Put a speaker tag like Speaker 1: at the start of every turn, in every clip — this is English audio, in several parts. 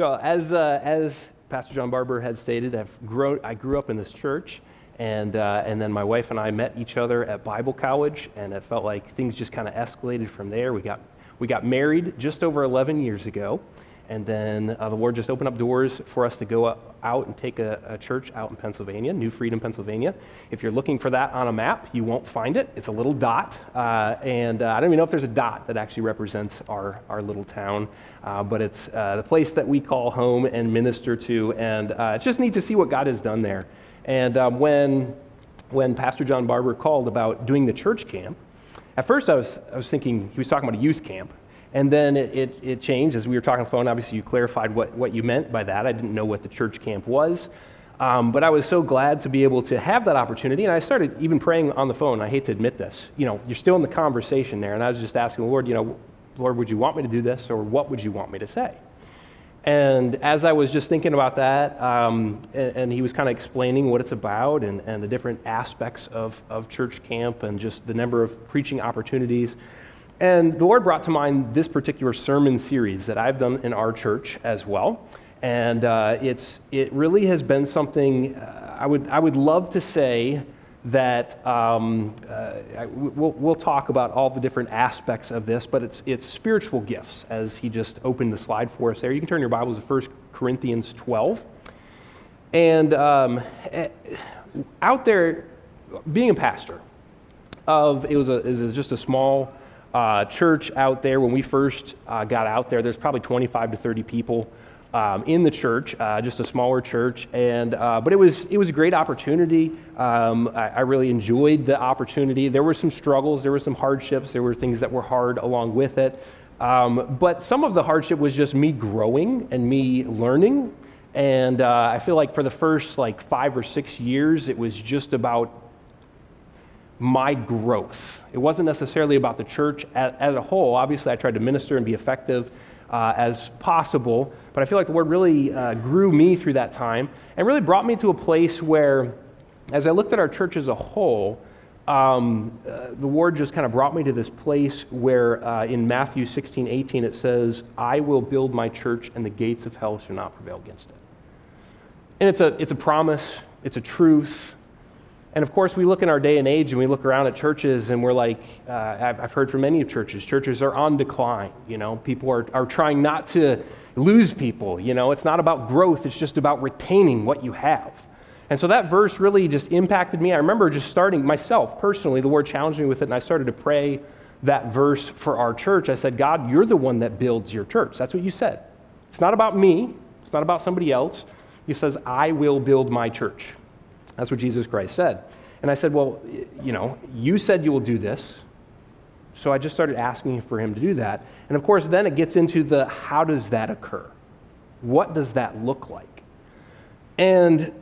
Speaker 1: So, as, uh, as Pastor John Barber had stated, I've grown, I grew up in this church, and, uh, and then my wife and I met each other at Bible college, and it felt like things just kind of escalated from there. We got, we got married just over 11 years ago, and then uh, the Lord just opened up doors for us to go out and take a, a, church out in Pennsylvania, New Freedom, Pennsylvania. If you're looking for that on a map, you won't find it. It's a little dot. Uh, and uh, I don't even know if there's a dot that actually represents our, our little town, uh, but it's uh, the place that we call home and minister to. And uh, it's just neat to see what God has done there. And um, when, when Pastor John Barber called about doing the church camp, at first I was, I was thinking he was talking about a youth camp. And then it, it, it, changed as we were talking on the phone. Obviously, you clarified what, what you meant by that. I didn't know what the church camp was. Um, but I was so glad to be able to have that opportunity. And I started even praying on the phone. I hate to admit this. You know, you're still in the conversation there. And I was just asking, the Lord, you know, Lord, would you want me to do this? Or what would you want me to say? And as I was just thinking about that, um, and, and, he was kind of explaining what it's about and, and the different aspects of, of church camp and just the number of preaching opportunities, and the Lord brought to mind this particular sermon series that I've done in our church as well. And uh, it's, it really has been something uh, I, would, I would love to say that um, uh, we'll, we'll talk about all the different aspects of this, but it's, it's spiritual gifts, as he just opened the slide for us there. You can turn your Bibles to 1 Corinthians 12. And um, eh, out there, being a pastor, of it was, a, it was just a small uh, church out there, when we first uh, got out there, there's probably 25 to 30 people um, in the church, uh, just a smaller church. And, uh, but it was, it was a great opportunity. Um, I, I, really enjoyed the opportunity. There were some struggles, there were some hardships, there were things that were hard along with it. Um, but some of the hardship was just me growing and me learning. And uh, I feel like for the first like five or six years, it was just about my growth. It wasn't necessarily about the church as, a whole. Obviously, I tried to minister and be effective uh, as possible, but I feel like the Lord really uh, grew me through that time and really brought me to a place where, as I looked at our church as a whole, um, uh, the Lord just kind of brought me to this place where uh, in Matthew 16, 18, it says, I will build my church and the gates of hell shall not prevail against it. And it's a, it's a promise, it's a truth, and of course, we look in our day and age and we look around at churches and we're like, uh, I've, I've, heard from many of churches, churches are on decline. You know, people are, are trying not to lose people. You know, it's not about growth, it's just about retaining what you have. And so that verse really just impacted me. I remember just starting myself personally, the Lord challenged me with it, and I started to pray that verse for our church. I said, God, you're the one that builds your church. That's what you said. It's not about me, it's not about somebody else. He says, I will build my church. That's what Jesus Christ said. And I said, Well, you know, you said you will do this. So I just started asking for him to do that. And of course, then it gets into the how does that occur? What does that look like? And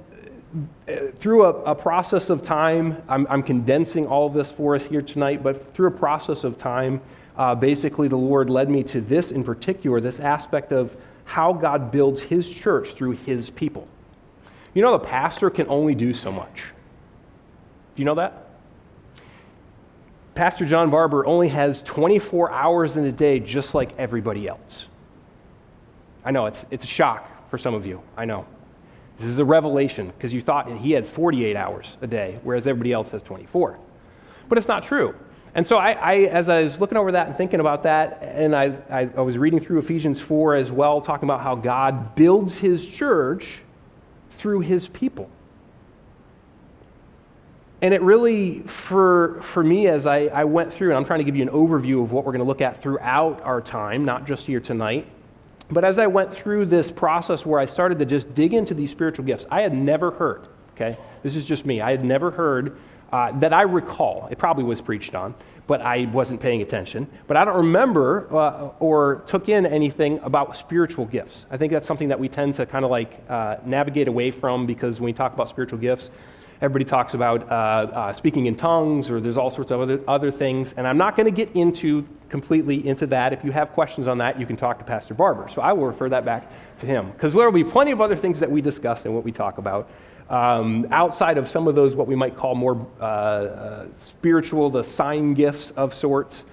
Speaker 1: uh, through a, a process of time, I'm, I'm, condensing all of this for us here tonight, but through a process of time, uh, basically the Lord led me to this in particular, this aspect of how God builds his church through his people. You know, the pastor can only do so much. Do you know that? Pastor John Barber only has 24 hours in a day, just like everybody else. I know it's, it's a shock for some of you. I know. This is a revelation because you thought he had 48 hours a day, whereas everybody else has 24. But it's not true. And so, I, I, as I was looking over that and thinking about that, and I, I, I was reading through Ephesians 4 as well, talking about how God builds his church through his people. And it really, for, for me, as I, I went through, and I'm trying to give you an overview of what we're going to look at throughout our time, not just here tonight. But as I went through this process where I started to just dig into these spiritual gifts, I had never heard, okay? This is just me. I had never heard uh, that I recall. It probably was preached on, but I wasn't paying attention. But I don't remember uh, or took in anything about spiritual gifts. I think that's something that we tend to kind of like uh, navigate away from because when we talk about spiritual gifts, everybody talks about uh, uh, speaking in tongues or there's all sorts of other, other things. And I'm not going to get into completely into that. If you have questions on that, you can talk to Pastor Barber. So I will refer that back to him because there will be plenty of other things that we discuss and what we talk about um, outside of some of those, what we might call more uh, uh, spiritual, the sign gifts of sorts.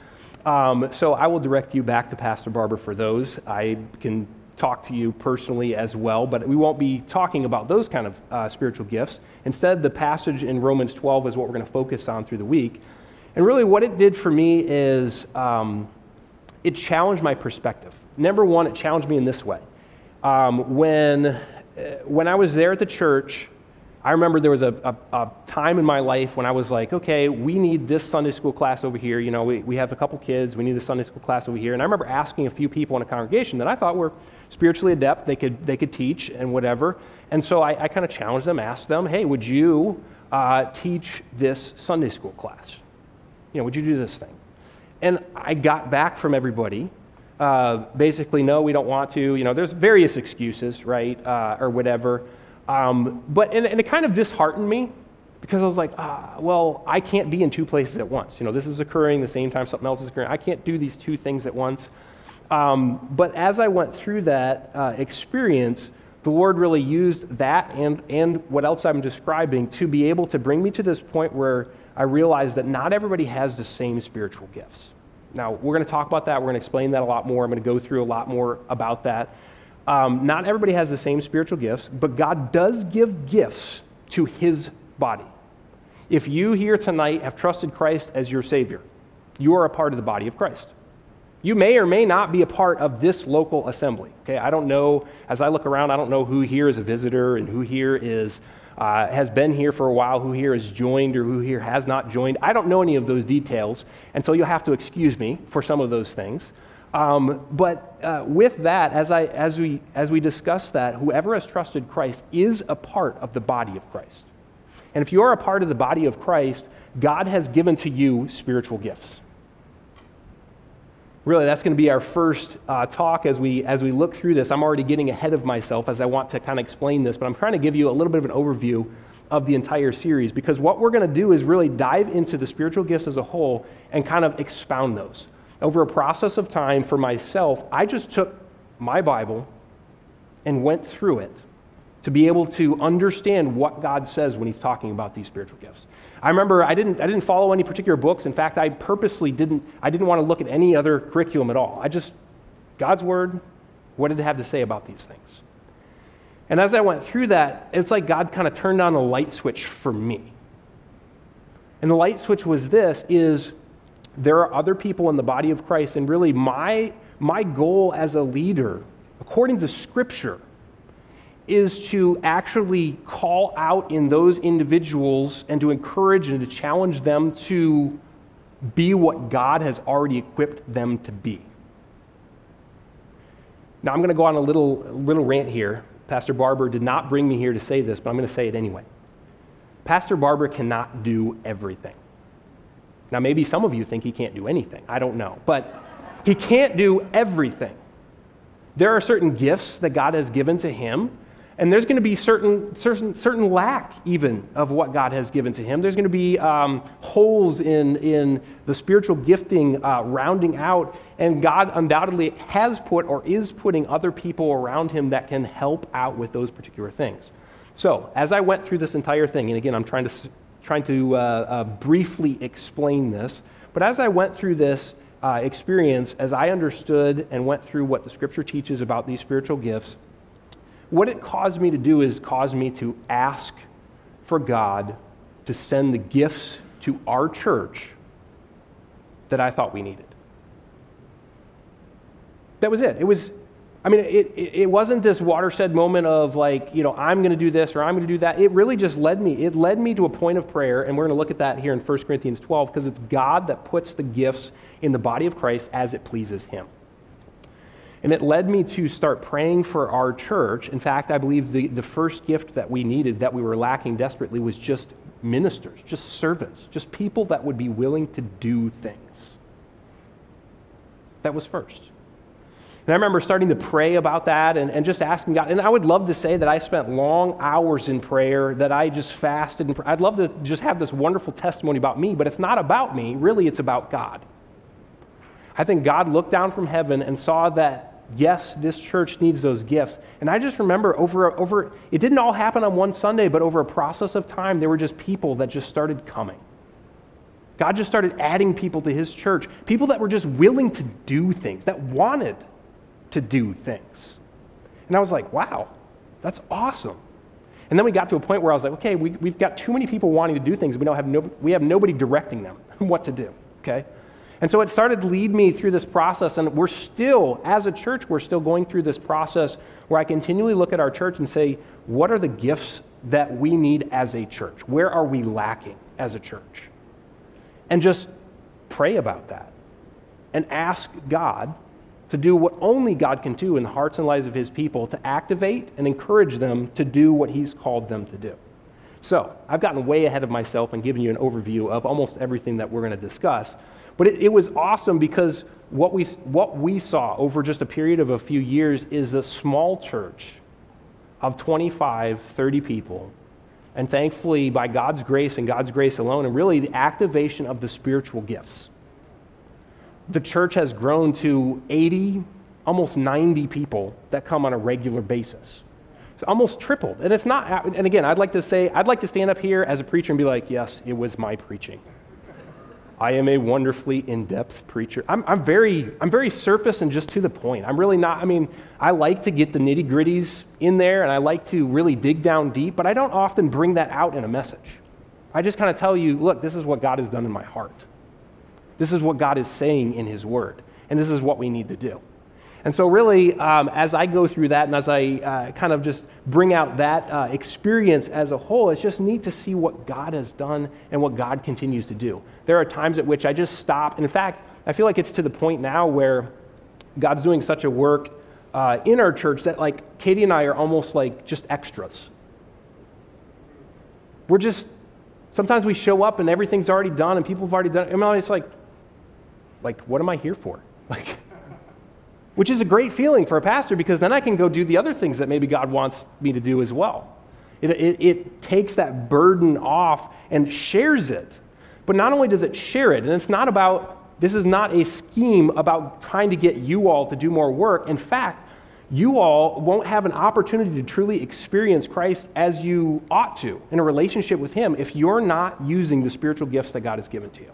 Speaker 1: Um, so I will direct you back to Pastor Barber for those. I can talk to you personally as well, but we won't be talking about those kind of uh, spiritual gifts. Instead, the passage in Romans 12 is what we're going to focus on through the week. And really, what it did for me is um, it challenged my perspective. Number one, it challenged me in this way. Um, when, uh, when I was there at the church, I remember there was a, a, a, time in my life when I was like, okay, we need this Sunday school class over here. You know, we, we have a couple kids, we need the Sunday school class over here. And I remember asking a few people in a congregation that I thought were spiritually adept, they could, they could teach and whatever. And so I, I kind of challenged them, asked them, hey, would you uh, teach this Sunday school class? You know, would you do this thing? And I got back from everybody uh, basically, no, we don't want to. You know, there's various excuses, right, uh, or whatever. Um, but and, and, it kind of disheartened me because I was like, ah, well, I can't be in two places at once. You know, this is occurring the same time something else is occurring. I can't do these two things at once. Um, but as I went through that uh, experience, the Lord really used that and, and what else I'm describing to be able to bring me to this point where I realized that not everybody has the same spiritual gifts. Now, we're going to talk about that. We're going to explain that a lot more. I'm going to go through a lot more about that. Um, not everybody has the same spiritual gifts, but God does give gifts to his body. If you here tonight have trusted Christ as your Savior, you are a part of the body of Christ. You may or may not be a part of this local assembly. Okay, I don't know, as I look around, I don't know who here is a visitor and who here is uh, has been here for a while, who here has joined or who here has not joined. I don't know any of those details, and so you'll have to excuse me for some of those things. Um, but uh, with that, as, I, as, we, as we discuss that, whoever has trusted Christ is a part of the body of Christ. And if you are a part of the body of Christ, God has given to you spiritual gifts. Really, that's going to be our first uh, talk as we, as we look through this. I'm already getting ahead of myself as I want to kind of explain this, but I'm trying to give you a little bit of an overview of the entire series because what we're going to do is really dive into the spiritual gifts as a whole and kind of expound those over a process of time for myself, I just took my Bible and went through it to be able to understand what God says when He's talking about these spiritual gifts. I remember I didn't, I didn't follow any particular books. In fact, I purposely didn't, I didn't want to look at any other curriculum at all. I just, God's Word, what did it have to say about these things? And as I went through that, it's like God kind of turned on a light switch for me. And the light switch was this is there are other people in the body of Christ. And really, my, my goal as a leader, according to Scripture, is to actually call out in those individuals and to encourage and to challenge them to be what God has already equipped them to be. Now, I'm going to go on a little, little rant here. Pastor Barber did not bring me here to say this, but I'm going to say it anyway. Pastor Barber cannot do everything. Now, maybe some of you think he can't do anything. I don't know. But he can't do everything. There are certain gifts that God has given to him, and there's going to be certain, certain, certain lack even of what God has given to him. There's going to be um, holes in, in the spiritual gifting uh, rounding out, and God undoubtedly has put or is putting other people around him that can help out with those particular things. So, as I went through this entire thing, and again, I'm trying to trying to uh, uh, briefly explain this. But as I went through this uh, experience, as I understood and went through what the scripture teaches about these spiritual gifts, what it caused me to do is cause me to ask for God to send the gifts to our church that I thought we needed. That was it. It was I mean, it, it wasn't this watershed moment of like, you know, I'm going to do this or I'm going to do that. It really just led me. It led me to a point of prayer, and we're going to look at that here in 1 Corinthians 12 because it's God that puts the gifts in the body of Christ as it pleases Him. And it led me to start praying for our church. In fact, I believe the, the first gift that we needed, that we were lacking desperately, was just ministers, just servants, just people that would be willing to do things. That was first. And I remember starting to pray about that and, and just asking God. And I would love to say that I spent long hours in prayer, that I just fasted. And I'd love to just have this wonderful testimony about me, but it's not about me. Really, it's about God. I think God looked down from heaven and saw that, yes, this church needs those gifts. And I just remember over, over it didn't all happen on one Sunday, but over a process of time, there were just people that just started coming. God just started adding people to his church, people that were just willing to do things, that wanted to do things. And I was like, wow, that's awesome. And then we got to a point where I was like, okay, we, we've got too many people wanting to do things. We, don't have no, we have nobody directing them what to do, okay? And so it started to lead me through this process. And we're still, as a church, we're still going through this process where I continually look at our church and say, what are the gifts that we need as a church? Where are we lacking as a church? And just pray about that and ask God to do what only God can do in the hearts and lives of his people to activate and encourage them to do what he's called them to do. So, I've gotten way ahead of myself and given you an overview of almost everything that we're going to discuss. But it, it, was awesome because what we, what we saw over just a period of a few years is a small church of 25, 30 people. And thankfully, by God's grace and God's grace alone, and really the activation of the spiritual gifts the church has grown to 80, almost 90 people that come on a regular basis. It's almost tripled. And it's not, and again, I'd like to say, I'd like to stand up here as a preacher and be like, yes, it was my preaching. I am a wonderfully in-depth preacher. I'm, I'm, very, I'm very surface and just to the point. I'm really not, I mean, I like to get the nitty gritties in there and I like to really dig down deep, but I don't often bring that out in a message. I just kind of tell you, look, this is what God has done in my heart. This is what God is saying in His Word, and this is what we need to do. And so, really, um, as I go through that and as I uh, kind of just bring out that uh, experience as a whole, it's just neat to see what God has done and what God continues to do. There are times at which I just stop. In fact, I feel like it's to the point now where God's doing such a work uh, in our church that, like, Katie and I are almost like just extras. We're just, sometimes we show up and everything's already done and people have already done it. I mean, it's like, like, what am I here for? Like, which is a great feeling for a pastor because then I can go do the other things that maybe God wants me to do as well. It, it, it, takes that burden off and shares it. But not only does it share it, and it's not about, this is not a scheme about trying to get you all to do more work. In fact, you all won't have an opportunity to truly experience Christ as you ought to in a relationship with Him if you're not using the spiritual gifts that God has given to you.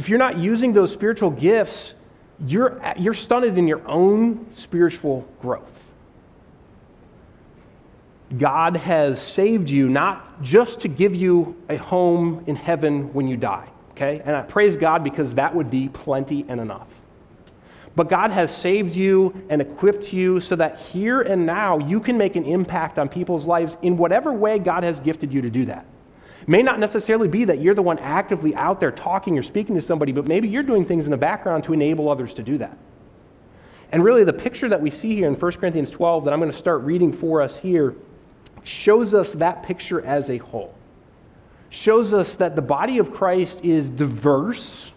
Speaker 1: If you're not using those spiritual gifts, you're, you're stunted in your own spiritual growth. God has saved you not just to give you a home in heaven when you die, okay? And I praise God because that would be plenty and enough. But God has saved you and equipped you so that here and now you can make an impact on people's lives in whatever way God has gifted you to do that may not necessarily be that you're the one actively out there talking or speaking to somebody, but maybe you're doing things in the background to enable others to do that. And really, the picture that we see here in 1 Corinthians 12 that I'm going to start reading for us here shows us that picture as a whole. Shows us that the body of Christ is diverse.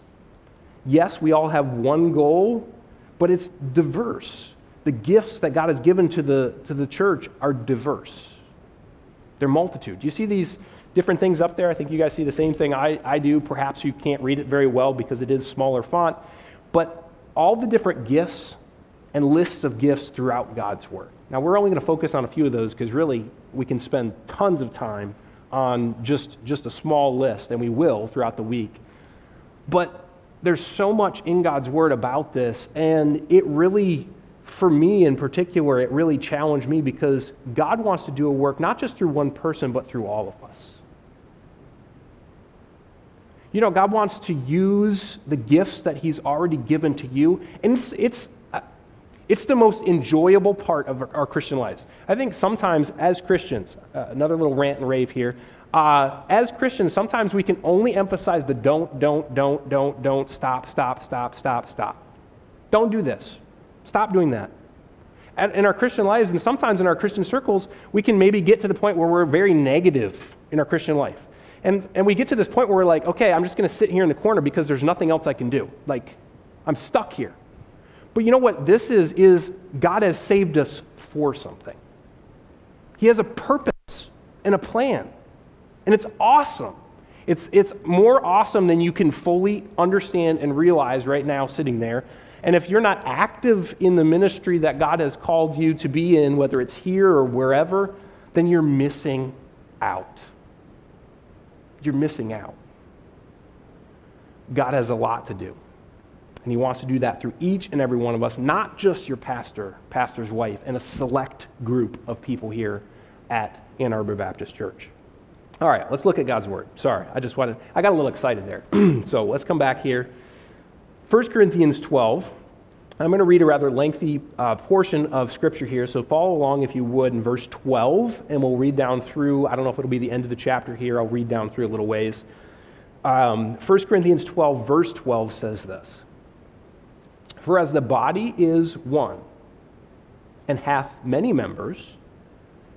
Speaker 1: Yes, we all have one goal, but it's diverse. The gifts that God has given to the, to the church are diverse. They're multitude. You see these different things up there. I think you guys see the same thing I, I do. Perhaps you can't read it very well because it is smaller font. But all the different gifts and lists of gifts throughout God's Word. Now, we're only going to focus on a few of those because really we can spend tons of time on just, just a small list, and we will throughout the week. But there's so much in God's Word about this, and it really for me in particular, it really challenged me because God wants to do a work not just through one person, but through all of us. You know, God wants to use the gifts that He's already given to you, and it's, it's, uh, it's the most enjoyable part of our, Christian lives. I think sometimes as Christians, uh, another little rant and rave here, uh, as Christians, sometimes we can only emphasize the don't, don't, don't, don't, don't, stop, stop, stop, stop, stop. Don't do this. Stop doing that. And in our Christian lives, and sometimes in our Christian circles, we can maybe get to the point where we're very negative in our Christian life. And, and we get to this point where we're like, okay, I'm just going to sit here in the corner because there's nothing else I can do. Like, I'm stuck here. But you know what this is? Is God has saved us for something. He has a purpose and a plan. And it's awesome. It's, it's more awesome than you can fully understand and realize right now sitting there. And if you're not active in the ministry that God has called you to be in, whether it's here or wherever, then you're missing out you're missing out. God has a lot to do. And he wants to do that through each and every one of us, not just your pastor, pastor's wife, and a select group of people here at Ann Arbor Baptist Church. All right, let's look at God's word. Sorry, I just wanted, I got a little excited there. so let's come back here. 1 Corinthians 12. I'm going to read a rather lengthy uh, portion of scripture here, so follow along if you would in verse 12, and we'll read down through. I don't know if it'll be the end of the chapter here. I'll read down through a little ways. Um, 1 Corinthians 12, verse 12 says this For as the body is one, and hath many members,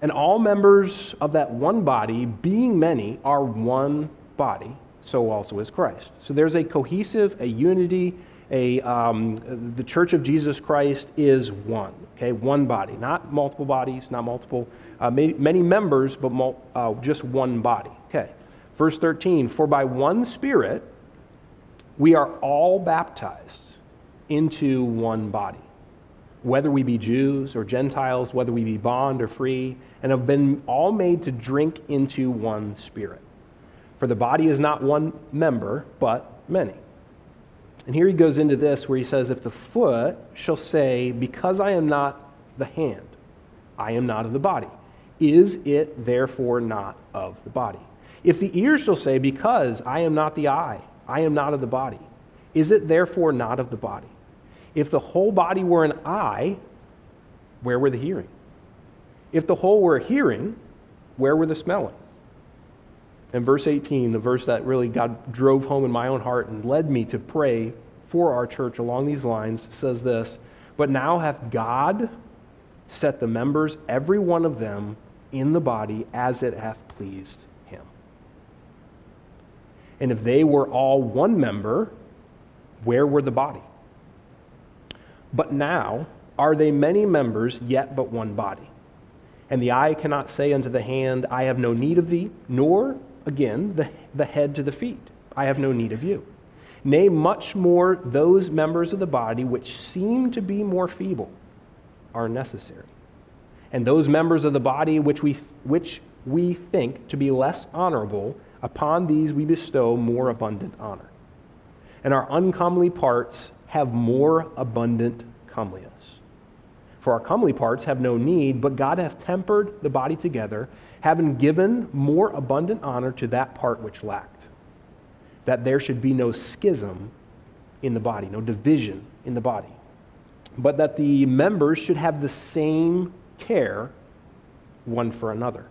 Speaker 1: and all members of that one body, being many, are one body, so also is Christ. So there's a cohesive, a unity, a, um, the church of Jesus Christ is one, okay? One body, not multiple bodies, not multiple, uh, many, many, members, but mul- uh, just one body, okay? Verse 13, for by one Spirit we are all baptized into one body, whether we be Jews or Gentiles, whether we be bond or free, and have been all made to drink into one Spirit. For the body is not one member, but many. And here he goes into this where he says, If the foot shall say, Because I am not the hand, I am not of the body, is it therefore not of the body? If the ear shall say, Because I am not the eye, I am not of the body, is it therefore not of the body? If the whole body were an eye, where were the hearing? If the whole were hearing, where were the smelling? And verse 18, the verse that really God drove home in my own heart and led me to pray for our church along these lines, says this But now hath God set the members, every one of them, in the body as it hath pleased him. And if they were all one member, where were the body? But now are they many members, yet but one body. And the eye cannot say unto the hand, I have no need of thee, nor again, the, the head to the feet. I have no need of you. Nay, much more those members of the body which seem to be more feeble are necessary. And those members of the body which we, which we think to be less honorable, upon these we bestow more abundant honor. And our uncomely parts have more abundant comeliness. For our comely parts have no need, but God hath tempered the body together having given more abundant honor to that part which lacked, that there should be no schism in the body, no division in the body, but that the members should have the same care one for another.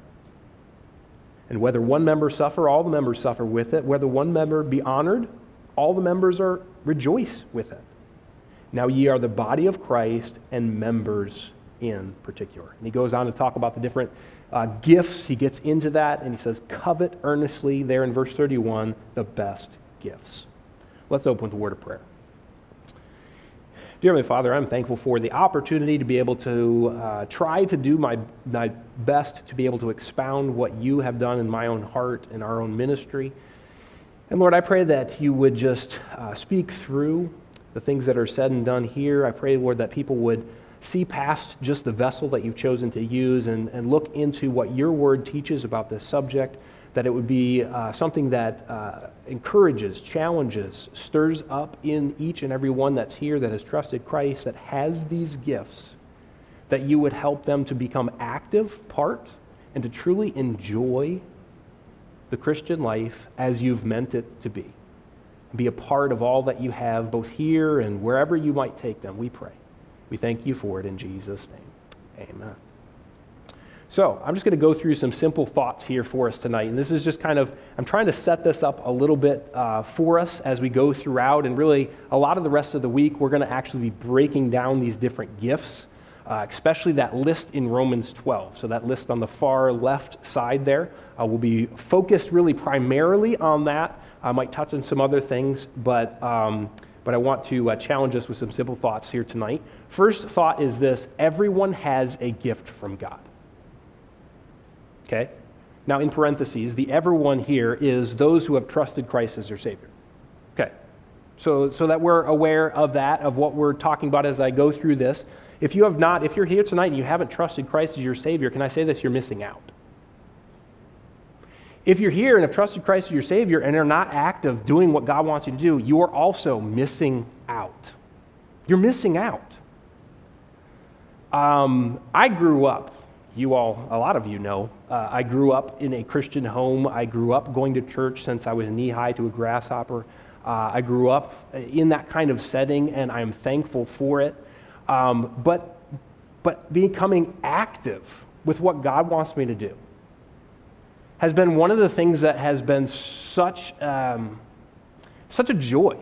Speaker 1: And whether one member suffer, all the members suffer with it. Whether one member be honored, all the members are rejoice with it. Now ye are the body of Christ and members in particular. And he goes on to talk about the different uh, gifts. He gets into that and he says, Covet earnestly, there in verse 31, the best gifts. Let's open with a word of prayer. Dear Heavenly Father, I'm thankful for the opportunity to be able to uh, try to do my, my best to be able to expound what you have done in my own heart and our own ministry. And Lord, I pray that you would just uh, speak through the things that are said and done here. I pray, Lord, that people would see past just the vessel that you've chosen to use and, and look into what your word teaches about this subject, that it would be uh, something that uh, encourages, challenges, stirs up in each and every one that's here that has trusted Christ, that has these gifts, that you would help them to become active part and to truly enjoy the Christian life as you've meant it to be. Be a part of all that you have, both here and wherever you might take them, we pray. We thank you for it in Jesus' name. Amen. So, I'm just going to go through some simple thoughts here for us tonight. And this is just kind of, I'm trying to set this up a little bit uh, for us as we go throughout. And really, a lot of the rest of the week, we're going to actually be breaking down these different gifts, uh, especially that list in Romans 12. So, that list on the far left side there uh, will be focused really primarily on that. I might touch on some other things, but. Um, but I want to uh, challenge us with some simple thoughts here tonight. First thought is this everyone has a gift from God. Okay? Now, in parentheses, the everyone here is those who have trusted Christ as their Savior. Okay? So, so that we're aware of that, of what we're talking about as I go through this. If you have not, if you're here tonight and you haven't trusted Christ as your Savior, can I say this? You're missing out. If you're here and have trusted Christ as your Savior and are not active doing what God wants you to do, you are also missing out. You're missing out. Um, I grew up, you all, a lot of you know, uh, I grew up in a Christian home. I grew up going to church since I was knee high to a grasshopper. Uh, I grew up in that kind of setting, and I am thankful for it. Um, but, but becoming active with what God wants me to do has been one of the things that has been such, um, such a joy.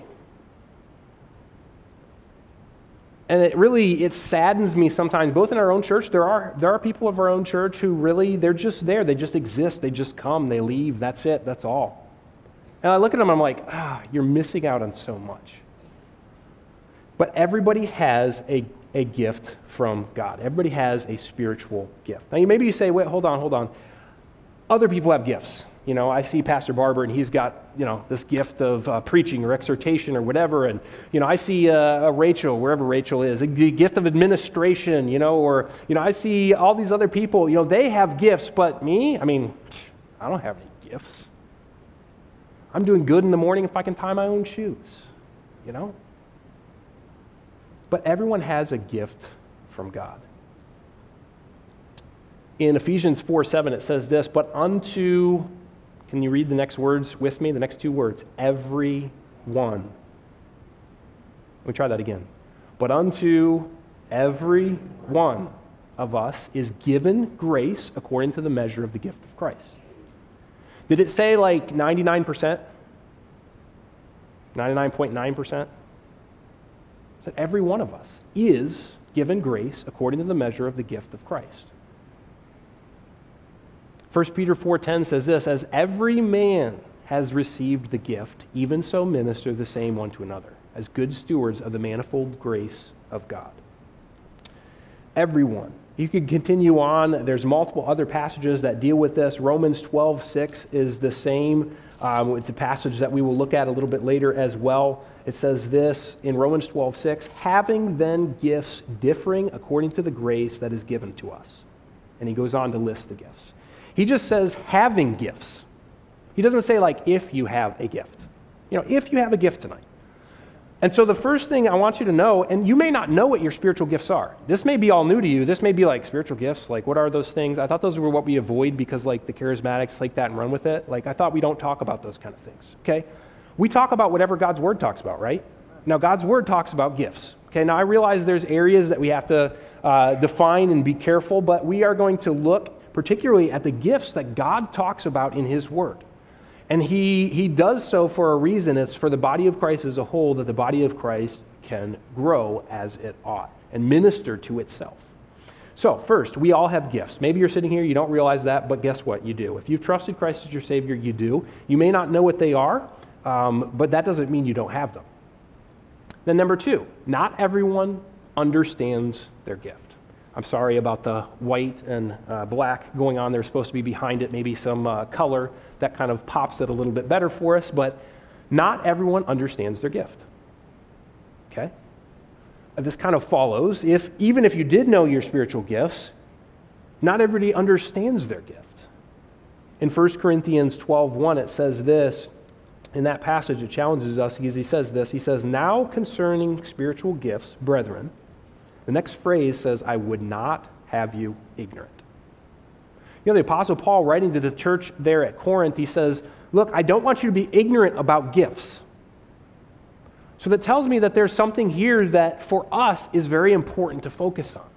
Speaker 1: And it really it saddens me sometimes, both in our own church. There are there are people of our own church who really they're just there. They just exist. They just come. They leave. That's it. That's all. And I look at them. I'm like, ah, you're missing out on so much. But everybody has a a gift from God. Everybody has a spiritual gift. Now, maybe you say, wait, hold on, hold on. Other people have gifts. You know, I see Pastor Barber and he's got, you know, this gift of uh, preaching or exhortation or whatever. And, you know, I see uh, Rachel, wherever Rachel is, a gift of administration, you know, or, you know, I see all these other people, you know, they have gifts, but me, I mean, I don't have any gifts. I'm doing good in the morning if I can tie my own shoes, you know? But everyone has a gift from God. In Ephesians 4 7, it says this, but unto, can you read the next words with me? The next two words, every one. Let me try that again. But unto every one of us is given grace according to the measure of the gift of Christ. Did it say like 99%? 99.9%? It said every one of us is given grace according to the measure of the gift of Christ. 1 Peter 4:10 says this, as every man has received the gift, even so minister the same one to another, as good stewards of the manifold grace of God. Everyone. You could continue on. There's multiple other passages that deal with this. Romans 12:6 is the same. Um, it's a passage that we will look at a little bit later as well. It says this in Romans 12:6, having then gifts differing according to the grace that is given to us. And he goes on to list the gifts. He just says having gifts. He doesn't say, like, if you have a gift. You know, if you have a gift tonight. And so the first thing I want you to know, and you may not know what your spiritual gifts are. This may be all new to you. This may be like spiritual gifts. Like, what are those things? I thought those were what we avoid because, like, the charismatics like that and run with it. Like, I thought we don't talk about those kind of things. Okay? We talk about whatever God's Word talks about, right? Now, God's Word talks about gifts. Okay, now I realize there's areas that we have to uh, define and be careful, but we are going to look particularly at the gifts that God talks about in His Word. And he, he does so for a reason. It's for the body of Christ as a whole, that the body of Christ can grow as it ought and minister to itself. So, first, we all have gifts. Maybe you're sitting here, you don't realize that, but guess what? You do. If you've trusted Christ as your Savior, you do. You may not know what they are, um, but that doesn't mean you don't have them. Then, number two, not everyone understands their gift. I'm sorry about the white and uh, black going on. There's supposed to be behind it maybe some uh, color that kind of pops it a little bit better for us, but not everyone understands their gift. Okay? Uh, this kind of follows if even if you did know your spiritual gifts, not everybody understands their gift. In 1 Corinthians 12:1 it says this, in that passage, it challenges us because he says this. He says, Now concerning spiritual gifts, brethren, the next phrase says, I would not have you ignorant. You know, the Apostle Paul, writing to the church there at Corinth, he says, Look, I don't want you to be ignorant about gifts. So that tells me that there's something here that for us is very important to focus on.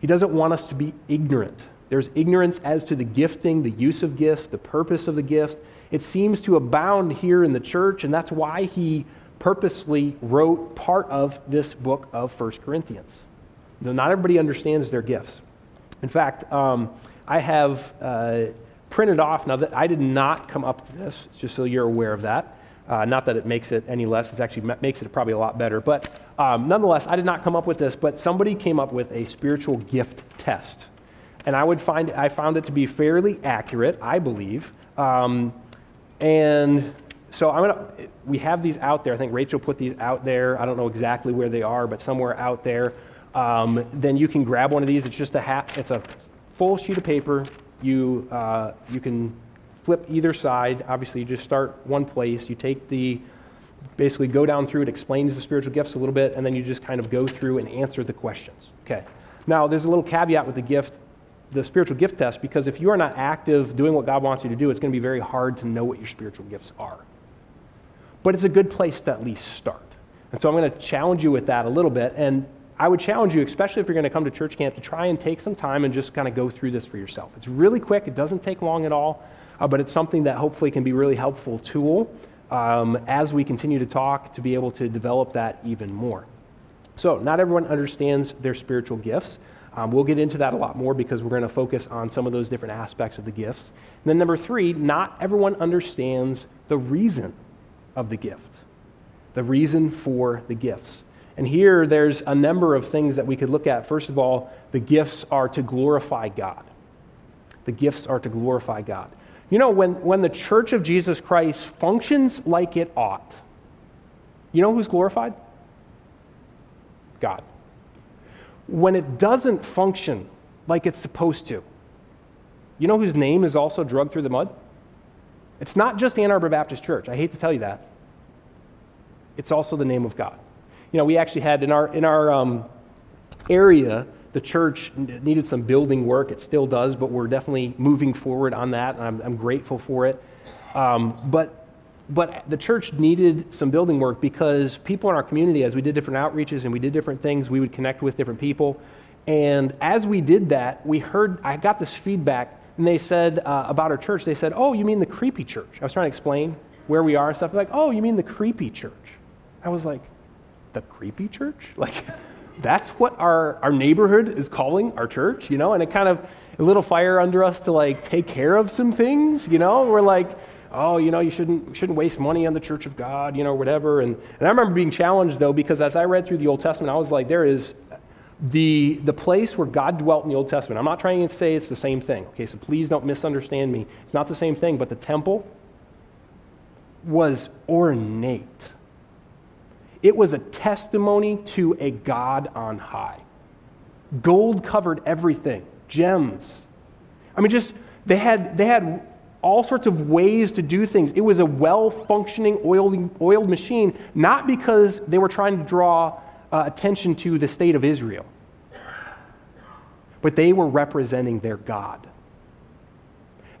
Speaker 1: He doesn't want us to be ignorant. There's ignorance as to the gifting, the use of gifts, the purpose of the gift. It seems to abound here in the church, and that's why he purposely wrote part of this book of 1 Corinthians. Now, not everybody understands their gifts. In fact, um, I have uh, printed off, now that I did not come up with this, just so you're aware of that. Uh, not that it makes it any less, it actually makes it probably a lot better. But um, nonetheless, I did not come up with this, but somebody came up with a spiritual gift test. And I would find I found it to be fairly accurate, I believe. Um, and so I'm gonna, we have these out there. I think Rachel put these out there. I don't know exactly where they are, but somewhere out there. Um, then you can grab one of these. It's just a hat. It's a full sheet of paper. You uh, you can flip either side. Obviously, you just start one place. You take the basically go down through it, explains the spiritual gifts a little bit, and then you just kind of go through and answer the questions. Okay. Now, there's a little caveat with the gift, the spiritual gift test, because if you are not active doing what God wants you to do, it's going to be very hard to know what your spiritual gifts are. But it's a good place to at least start. And so I'm going to challenge you with that a little bit. And I would challenge you, especially if you're going to come to church camp, to try and take some time and just kind of go through this for yourself. It's really quick, it doesn't take long at all, uh, but it's something that hopefully can be really helpful tool um, as we continue to talk to be able to develop that even more. So, not everyone understands their spiritual gifts. Um, we'll get into that a lot more because we're going to focus on some of those different aspects of the gifts. And then, number three, not everyone understands the reason of the gift, the reason for the gifts. And here, there's a number of things that we could look at. First of all, the gifts are to glorify God. The gifts are to glorify God. You know, when, when the church of Jesus Christ functions like it ought, you know who's glorified? God. When it doesn't function like it's supposed to, you know whose name is also drugged through the mud? It's not just Ann Arbor Baptist Church. I hate to tell you that. It's also the name of God. You know, we actually had in our, in our um, area, the church needed some building work. It still does, but we're definitely moving forward on that, and I'm, I'm grateful for it. Um, but, but the church needed some building work because people in our community, as we did different outreaches and we did different things, we would connect with different people. And as we did that, we heard, I got this feedback, and they said uh, about our church, they said, Oh, you mean the creepy church? I was trying to explain where we are and stuff. Like, Oh, you mean the creepy church? I was like, The creepy church? Like, that's what our, our neighborhood is calling our church, you know, and it kind of a little fire under us to like take care of some things, you know. We're like, oh, you know, you shouldn't shouldn't waste money on the church of God, you know, whatever. And and I remember being challenged though, because as I read through the Old Testament, I was like, there is the the place where God dwelt in the Old Testament. I'm not trying to say it's the same thing. Okay, so please don't misunderstand me. It's not the same thing, but the temple was ornate it was a testimony to a God on high. Gold covered everything, gems. I mean, just they had they had all sorts of ways to do things. It was a well functioning oiled, oiled machine, not because they were trying to draw uh, attention to the state of Israel, but they were representing their God.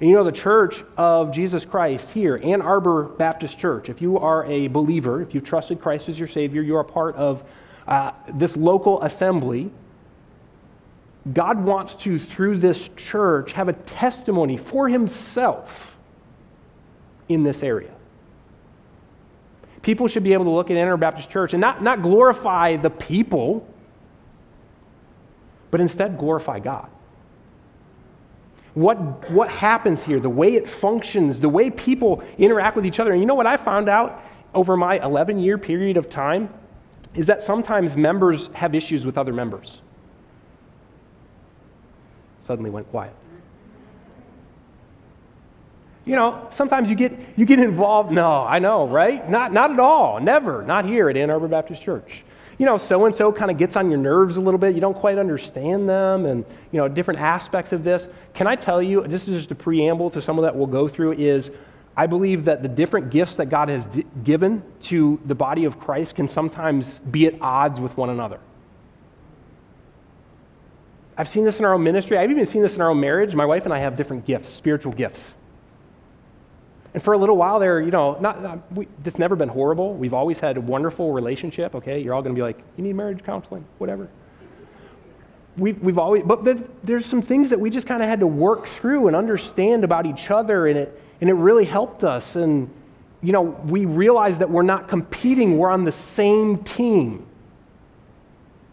Speaker 1: And you know, the church of Jesus Christ here, Ann Arbor Baptist Church, if you are a believer, if you've trusted Christ as your Savior, you are part of uh, this local assembly. God wants to, through this church, have a testimony for Himself in this area. People should be able to look at Ann Arbor Baptist Church and not, not glorify the people, but instead glorify God what, what happens here, the way it functions, the way people interact with each other. And you know what I found out over my 11 year period of time? Is that sometimes members have issues with other members. Suddenly went quiet. You know, sometimes you get, you get involved. No, I know, right? Not, not at all. Never. Not here at Ann Arbor Baptist Church you know, so and so kind of gets on your nerves a little bit. You don't quite understand them and, you know, different aspects of this. Can I tell you, this is just a preamble to some of that we'll go through, is I believe that the different gifts that God has d- given to the body of Christ can sometimes be at odds with one another. I've seen this in our own ministry. I've even seen this in our own marriage. My wife and I have different gifts, spiritual gifts. And for a little while there, you know, not, not we, it's never been horrible. We've always had a wonderful relationship, okay? You're all going to be like, you need marriage counseling, whatever. We've, we've always, but there's some things that we just kind of had to work through and understand about each other, and it, and it really helped us. And, you know, we realized that we're not competing, we're on the same team.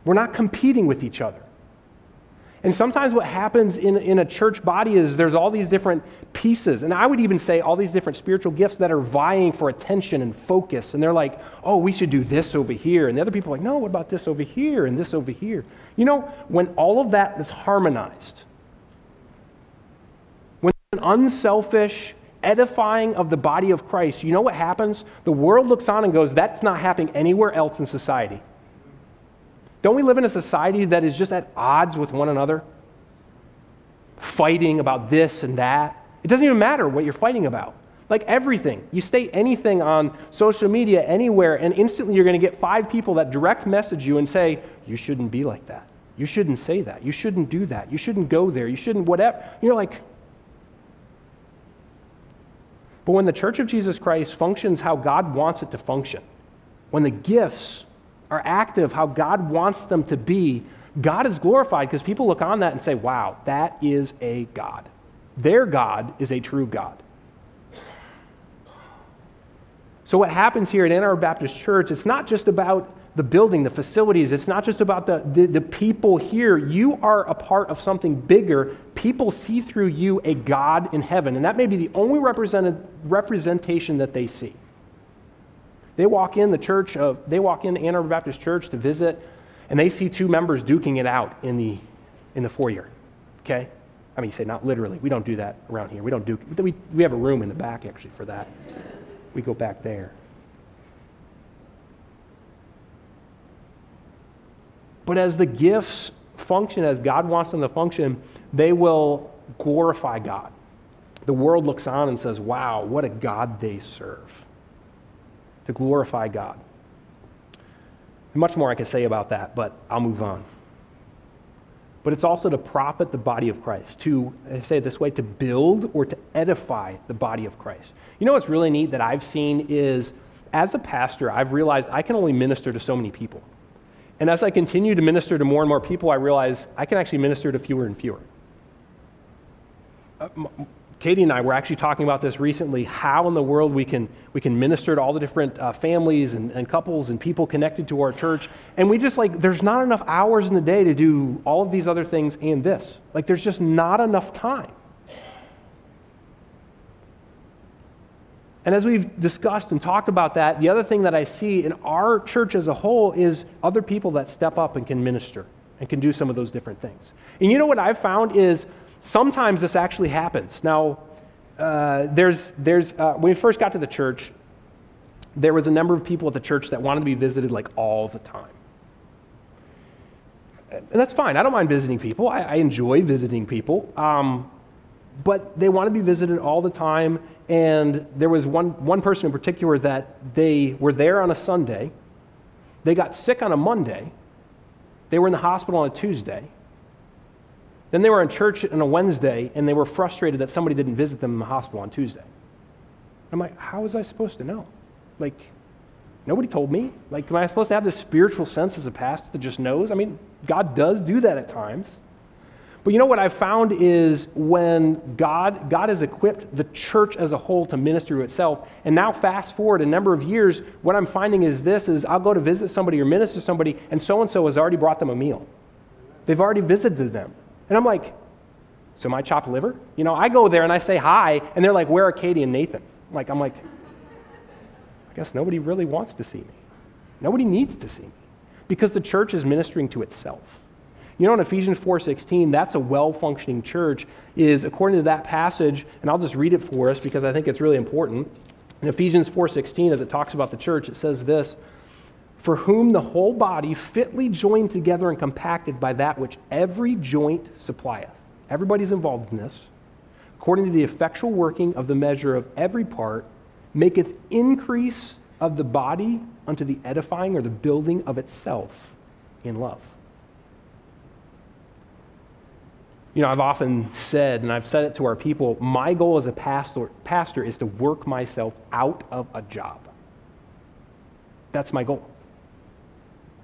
Speaker 1: We're not competing with each other. And sometimes what happens in, in a church body is there's all these different pieces. And I would even say all these different spiritual gifts that are vying for attention and focus. And they're like, oh, we should do this over here. And the other people are like, no, what about this over here and this over here? You know, when all of that is harmonized, when an unselfish, edifying of the body of Christ, you know what happens? The world looks on and goes, that's not happening anywhere else in society. Don't we live in a society that is just at odds with one another? Fighting about this and that. It doesn't even matter what you're fighting about. Like everything. You state anything on social media, anywhere, and instantly you're going to get five people that direct message you and say, You shouldn't be like that. You shouldn't say that. You shouldn't do that. You shouldn't go there. You shouldn't whatever. You're like, but when the Church of Jesus Christ functions how God wants it to function, when the gifts are active how God wants them to be, God is glorified because people look on that and say, wow, that is a God. Their God is a true God. So, what happens here at Ann Arbor Baptist Church, it's not just about the building, the facilities, it's not just about the, the, the, people here. You are a part of something bigger. People see through you a God in heaven, and that may be the only represented, representation that they see. They walk in the church of, they walk in Ann Arbor Baptist Church to visit, and they see two members duking it out in the, in the foyer. Okay? I mean, you say not literally. We don't do that around here. We don't duke. We, we have a room in the back actually for that. We go back there. But as the gifts function as God wants them to function, they will glorify God. The world looks on and says, wow, what a God they serve to glorify God. Much more I could say about that, but I'll move on. But it's also to profit the body of Christ, to I say it this way, to build or to edify the body of Christ. You know what's really neat that I've seen is as a pastor, I've realized I can only minister to so many people. And as I continue to minister to more and more people, I realize I can actually minister to fewer and fewer. Uh, Katie and I were actually talking about this recently how in the world we can, we can minister to all the different uh, families and, and couples and people connected to our church. And we just like, there's not enough hours in the day to do all of these other things and this. Like, there's just not enough time. And as we've discussed and talked about that, the other thing that I see in our church as a whole is other people that step up and can minister and can do some of those different things. And you know what I've found is sometimes this actually happens. Now, uh, there's, there's, uh, when we first got to the church, there was a number of people at the church that wanted to be visited like all the time. And that's fine. I don't mind visiting people. I, I enjoy visiting people. Um, but they want to be visited all the time. And there was one, one person in particular that they were there on a Sunday. They got sick on a Monday. They were in the hospital on a Tuesday. Then they were in church on a Wednesday and they were frustrated that somebody didn't visit them in the hospital on Tuesday. I'm like, how was I supposed to know? Like, nobody told me. Like, am I supposed to have this spiritual sense as a pastor that just knows? I mean, God does do that at times. But you know what I've found is when God, God has equipped the church as a whole to minister to itself, and now fast forward a number of years, what I'm finding is this is I'll go to visit somebody or minister to somebody, and so and so has already brought them a meal. They've already visited them. And I'm like, so my chopped liver? You know, I go there and I say hi, and they're like, where are Katie and Nathan? Like, I'm like, I guess nobody really wants to see me. Nobody needs to see me because the church is ministering to itself. You know, in Ephesians 4:16, that's a well-functioning church. Is according to that passage, and I'll just read it for us because I think it's really important. In Ephesians 4:16, as it talks about the church, it says this: for whom the whole body fitly joined together and compacted by that which every joint supplieth. Everybody's involved in this. According to the effectual working of the measure of every part, maketh increase of the body unto the edifying or the building of itself in love. You know, I've often said, and I've said it to our people, my goal as a pastor, pastor is to work myself out of a job. That's my goal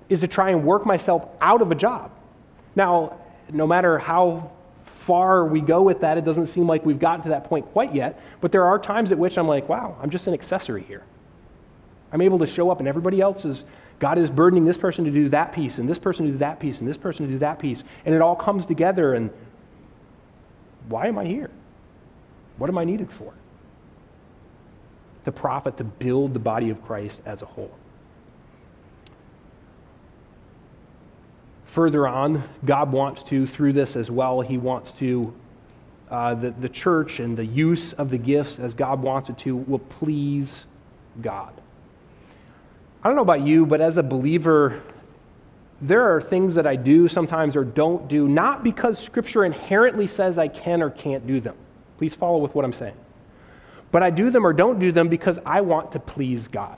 Speaker 1: is to try and work myself out of a job. Now, no matter how far we go with that, it doesn't seem like we've gotten to that point quite yet, but there are times at which I'm like, wow, I'm just an accessory here. I'm able to show up and everybody else is, God is burdening this person to do that piece and this person to do that piece and this person to do that piece. And it all comes together and why am I here? What am I needed for? To profit, to build the body of Christ as a whole. Further on, God wants to, through this as well, He wants to, uh, the, the church and the use of the gifts as God wants it to will please God. I don't know about you, but as a believer, there are things that I do sometimes or don't do, not because Scripture inherently says I can or can't do them. Please follow with what I'm saying. but I do them or don't do them because I want to please God.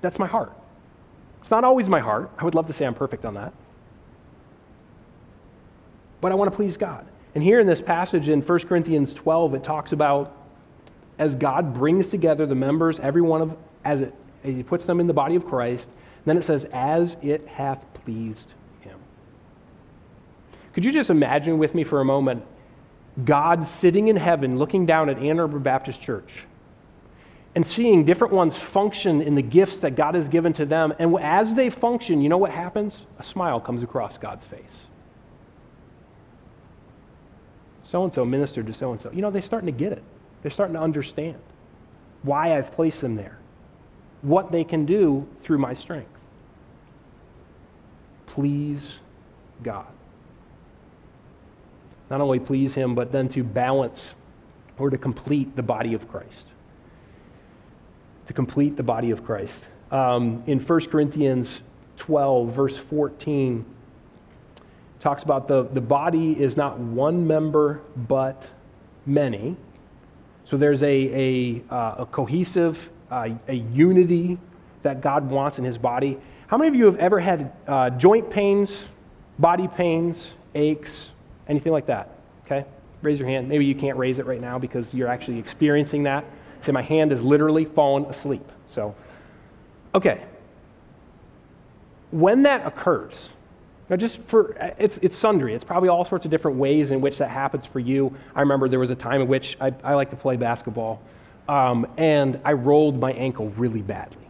Speaker 1: That's my heart. It's not always my heart. I would love to say I'm perfect on that. But I want to please God. And here in this passage in 1 Corinthians 12, it talks about as God brings together the members, every one of, as it, he puts them in the body of Christ, then it says, as it hath pleased him. Could you just imagine with me for a moment God sitting in heaven looking down at Ann Arbor Baptist Church and seeing different ones function in the gifts that God has given to them. And as they function, you know what happens? A smile comes across God's face. So and so ministered to so and so. You know, they're starting to get it, they're starting to understand why I've placed them there, what they can do through my strength. Please God. Not only please Him, but then to balance or to complete the body of Christ to complete the body of Christ. Um, in 1 Corinthians 12, verse 14, talks about the, the body is not one member, but many. So there's a, a, uh, a cohesive, uh, a unity that God wants in his body. How many of you have ever had uh, joint pains, body pains, aches, anything like that? Okay? Raise your hand. Maybe you can't raise it right now because you're actually experiencing that. Say, my hand has literally fallen asleep. So, okay. When that occurs, now just for, it's, it's sundry. It's probably all sorts of different ways in which that happens for you. I remember there was a time in which I, I like to play basketball, um, and I rolled my ankle really badly.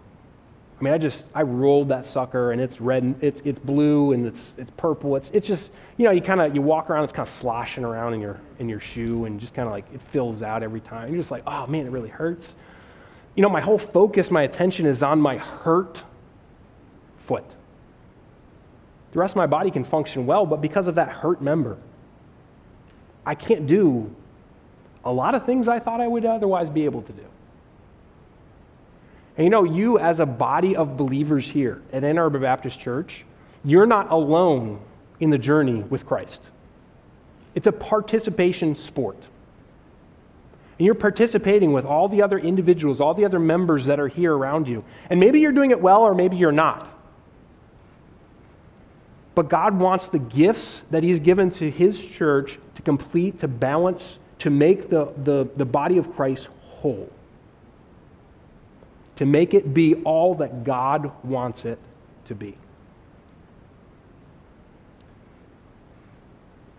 Speaker 1: I mean, I just I rolled that sucker, and it's red, and it's it's blue, and it's it's purple. It's it's just you know you kind of you walk around, it's kind of sloshing around in your in your shoe, and just kind of like it fills out every time. You're just like, oh man, it really hurts. You know, my whole focus, my attention is on my hurt foot. The rest of my body can function well, but because of that hurt member, I can't do a lot of things I thought I would otherwise be able to do. And you know, you as a body of believers here at Ann Arbor Baptist Church, you're not alone in the journey with Christ. It's a participation sport. And you're participating with all the other individuals, all the other members that are here around you. And maybe you're doing it well, or maybe you're not. But God wants the gifts that He's given to His church to complete, to balance, to make the, the, the body of Christ whole to make it be all that God wants it to be.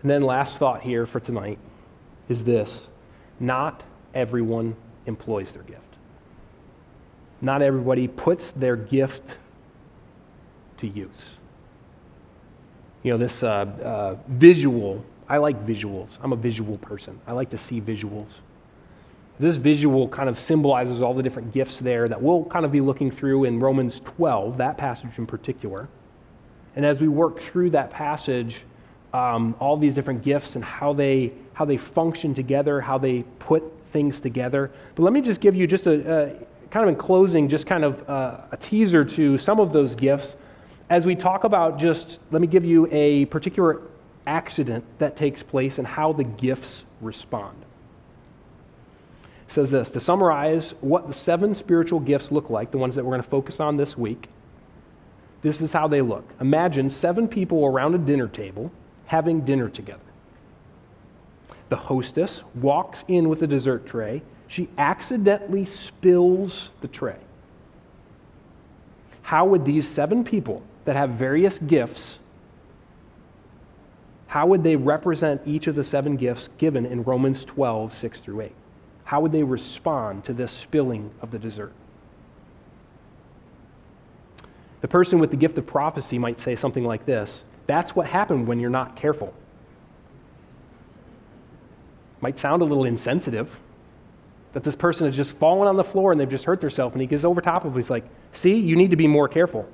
Speaker 1: And then, last thought here for tonight is this not everyone employs their gift. Not everybody puts their gift to use. You know, this uh, uh, visual, I like visuals. I'm a visual person. I like to see visuals. This visual kind of symbolizes all the different gifts there that we'll kind of be looking through in Romans 12, that passage in particular. And as we work through that passage, um, all these different gifts and how they, how they function together, how they put things together. But let me just give you just a, a kind of in closing, just kind of uh, a teaser to some of those gifts. As we talk about just, let me give you a particular accident that takes place and how the gifts respond says this to summarize what the seven spiritual gifts look like, the ones that we're going to focus on this week. This is how they look. Imagine seven people around a dinner table having dinner together. The hostess walks in with a dessert tray. She accidentally spills the tray. How would these seven people that have various gifts how would they represent each of the seven gifts given in Romans 12, 6 through 8? How would they respond to this spilling of the dessert? The person with the gift of prophecy might say something like this That's what happened when you're not careful. Might sound a little insensitive that this person has just fallen on the floor and they've just hurt themselves, and he gets over top of it. He's like, See, you need to be more careful.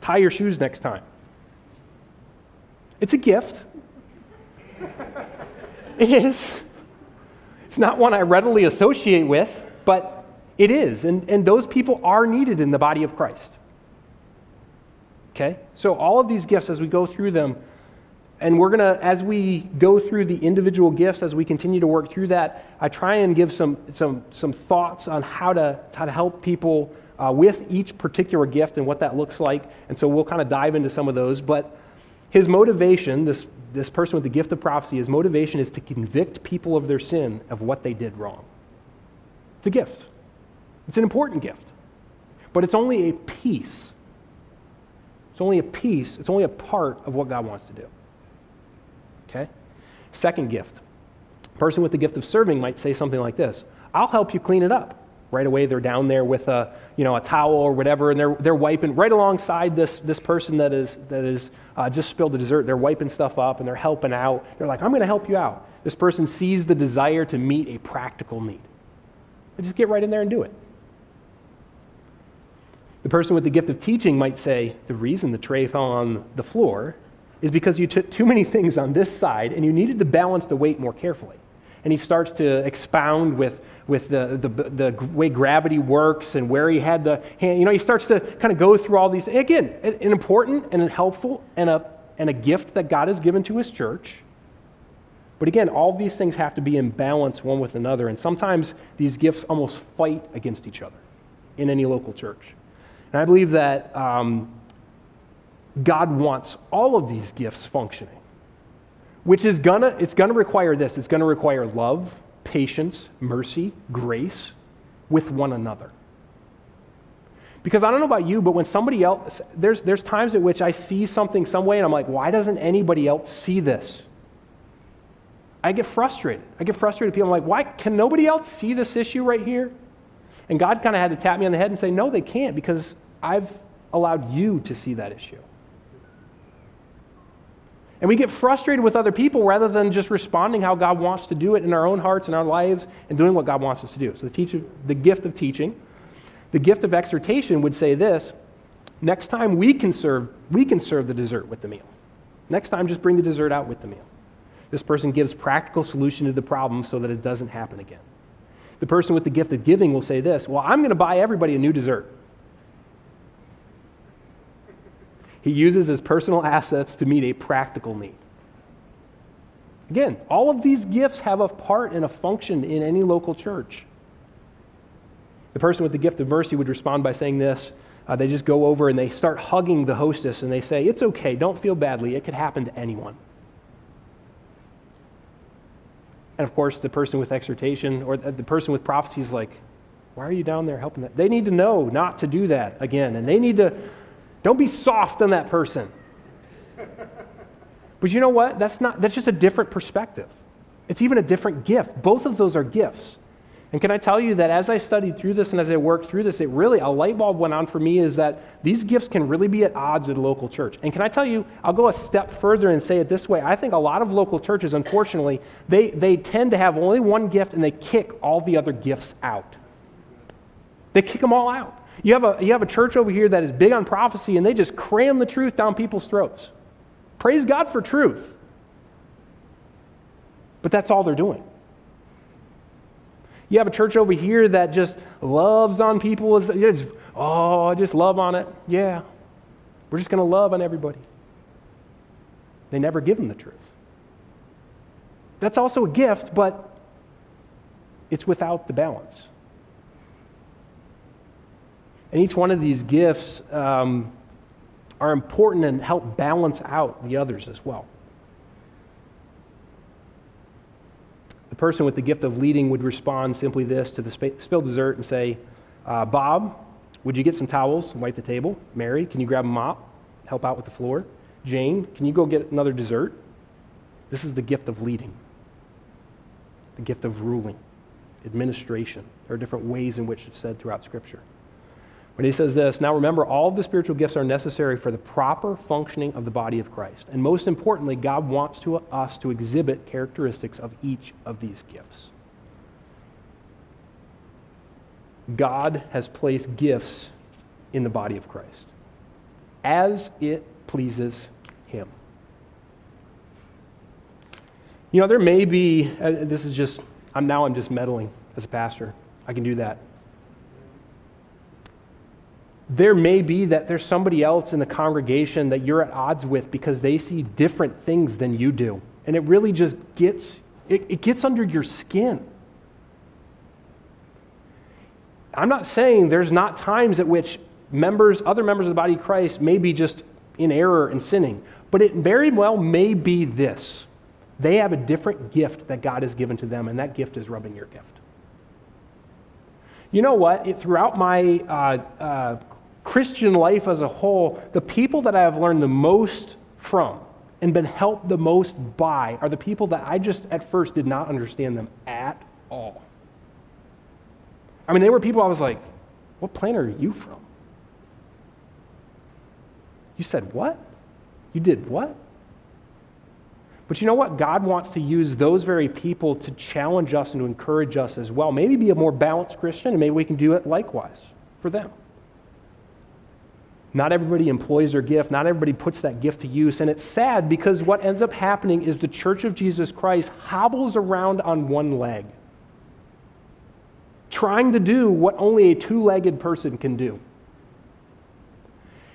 Speaker 1: Tie your shoes next time. It's a gift. it is. Not one I readily associate with, but it is. And, and those people are needed in the body of Christ. Okay? So, all of these gifts, as we go through them, and we're going to, as we go through the individual gifts, as we continue to work through that, I try and give some, some, some thoughts on how to, how to help people uh, with each particular gift and what that looks like. And so we'll kind of dive into some of those. But his motivation, this, this person with the gift of prophecy, his motivation is to convict people of their sin of what they did wrong. It's a gift, it's an important gift, but it's only a piece. It's only a piece, it's only a part of what God wants to do. Okay? Second gift. A person with the gift of serving might say something like this I'll help you clean it up. Right away, they're down there with a, you know, a towel or whatever, and they're, they're wiping right alongside this, this person that is, that is uh, just spilled the dessert. They're wiping stuff up and they're helping out. They're like, I'm going to help you out. This person sees the desire to meet a practical need. They just get right in there and do it. The person with the gift of teaching might say, The reason the tray fell on the floor is because you took too many things on this side and you needed to balance the weight more carefully. And he starts to expound with, with the, the, the way gravity works and where he had the hand. You know, he starts to kind of go through all these. Again, an important and a helpful and a, and a gift that God has given to his church. But again, all these things have to be in balance one with another. And sometimes these gifts almost fight against each other in any local church. And I believe that um, God wants all of these gifts functioning, which is gonna, it's gonna require this. It's gonna require love, patience, mercy, grace with one another. Because I don't know about you, but when somebody else, there's, there's times at which I see something some way and I'm like, why doesn't anybody else see this? I get frustrated. I get frustrated people. I'm like, why can nobody else see this issue right here? And God kind of had to tap me on the head and say, no, they can't because I've allowed you to see that issue. And we get frustrated with other people rather than just responding how God wants to do it in our own hearts and our lives and doing what God wants us to do. So the, teacher, the gift of teaching, the gift of exhortation would say this next time we can serve, we can serve the dessert with the meal. Next time, just bring the dessert out with the meal. This person gives practical solution to the problem so that it doesn't happen again. The person with the gift of giving will say this Well, I'm going to buy everybody a new dessert. He uses his personal assets to meet a practical need. Again, all of these gifts have a part and a function in any local church. The person with the gift of mercy would respond by saying this. Uh, they just go over and they start hugging the hostess and they say, It's okay, don't feel badly. It could happen to anyone. And of course, the person with exhortation or the person with prophecy is like, Why are you down there helping that? They need to know not to do that again. And they need to don't be soft on that person. But you know what? That's not that's just a different perspective. It's even a different gift. Both of those are gifts. And can I tell you that as I studied through this and as I worked through this, it really, a light bulb went on for me is that these gifts can really be at odds at a local church. And can I tell you, I'll go a step further and say it this way. I think a lot of local churches, unfortunately, they, they tend to have only one gift and they kick all the other gifts out. They kick them all out. You have, a, you have a church over here that is big on prophecy and they just cram the truth down people's throats. Praise God for truth. But that's all they're doing. You have a church over here that just loves on people. Just, oh, just love on it. Yeah. We're just going to love on everybody. They never give them the truth. That's also a gift, but it's without the balance. And each one of these gifts um, are important and help balance out the others as well. The person with the gift of leading would respond simply this to the spilled dessert and say, uh, Bob, would you get some towels and wipe the table? Mary, can you grab a mop, help out with the floor? Jane, can you go get another dessert? This is the gift of leading, the gift of ruling, administration. There are different ways in which it's said throughout Scripture. When he says this, now remember, all the spiritual gifts are necessary for the proper functioning of the body of Christ. And most importantly, God wants to, us to exhibit characteristics of each of these gifts. God has placed gifts in the body of Christ as it pleases Him. You know, there may be, uh, this is just, I'm now I'm just meddling as a pastor. I can do that. There may be that there's somebody else in the congregation that you're at odds with because they see different things than you do. And it really just gets it, it gets under your skin. I'm not saying there's not times at which members, other members of the body of Christ, may be just in error and sinning, but it very well may be this. They have a different gift that God has given to them, and that gift is rubbing your gift. You know what? It, throughout my uh, uh, Christian life as a whole, the people that I have learned the most from and been helped the most by are the people that I just at first did not understand them at all. I mean, they were people I was like, what planet are you from? You said what? You did what? But you know what? God wants to use those very people to challenge us and to encourage us as well. Maybe be a more balanced Christian, and maybe we can do it likewise for them. Not everybody employs their gift, not everybody puts that gift to use. And it's sad because what ends up happening is the church of Jesus Christ hobbles around on one leg, trying to do what only a two legged person can do.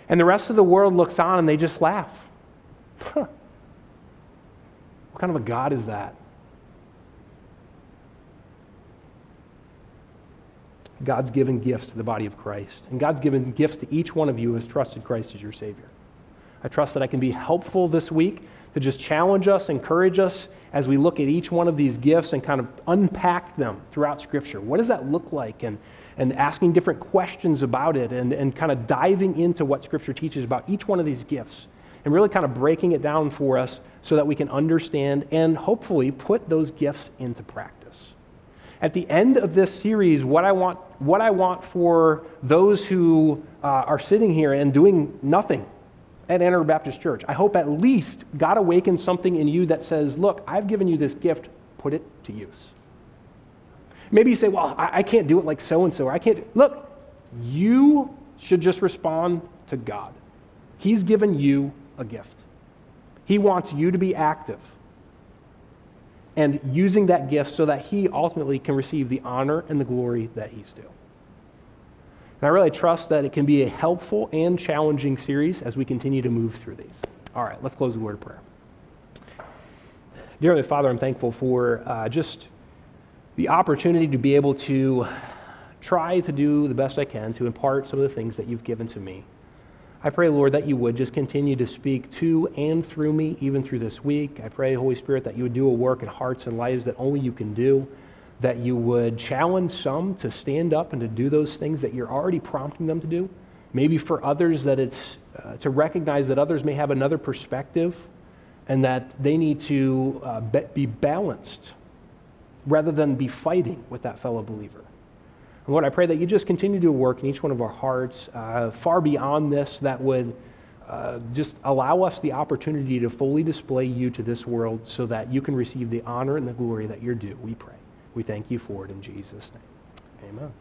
Speaker 1: And the rest of the world looks on and they just laugh. Huh. What kind of a God is that? God's given gifts to the body of Christ. And God's given gifts to each one of you who has trusted Christ as your Savior. I trust that I can be helpful this week to just challenge us, encourage us as we look at each one of these gifts and kind of unpack them throughout Scripture. What does that look like? And, and asking different questions about it and, and kind of diving into what Scripture teaches about each one of these gifts and really kind of breaking it down for us so that we can understand and hopefully put those gifts into practice at the end of this series, what I want, what I want for those who uh, are sitting here and doing nothing at Ann Arbor Baptist Church, I hope at least God awakens something in you that says, Look, I've given you this gift, put it to use. Maybe you say, Well, I, I can't do it like so and so, I can't. Look, you should just respond to God. He's given you a gift, He wants you to be active and using that gift so that he ultimately can receive the honor and the glory that he's due. And I really trust that it can be a helpful and challenging series as we continue to move through these. All right, let's close the word of prayer. Dear Father, I'm thankful for uh, just the opportunity to be able to try to do the best I can to impart some of the things that you've given to me. I pray, Lord, that you would just continue to speak to and through me, even through this week. I pray, Holy Spirit, that you would do a work in hearts and lives that only you can do, that you would challenge some to stand up and to do those things that you're already prompting them to do. Maybe for others, that it's uh, to recognize that others may have another perspective and that they need to uh, be balanced rather than be fighting with that fellow believer. And Lord, I pray that you just continue to work in each one of our hearts, uh, far beyond this, that would uh, just allow us the opportunity to fully display you to this world so that you can receive the honor and the glory that you're due. We pray. We thank you for it in Jesus' name. Amen.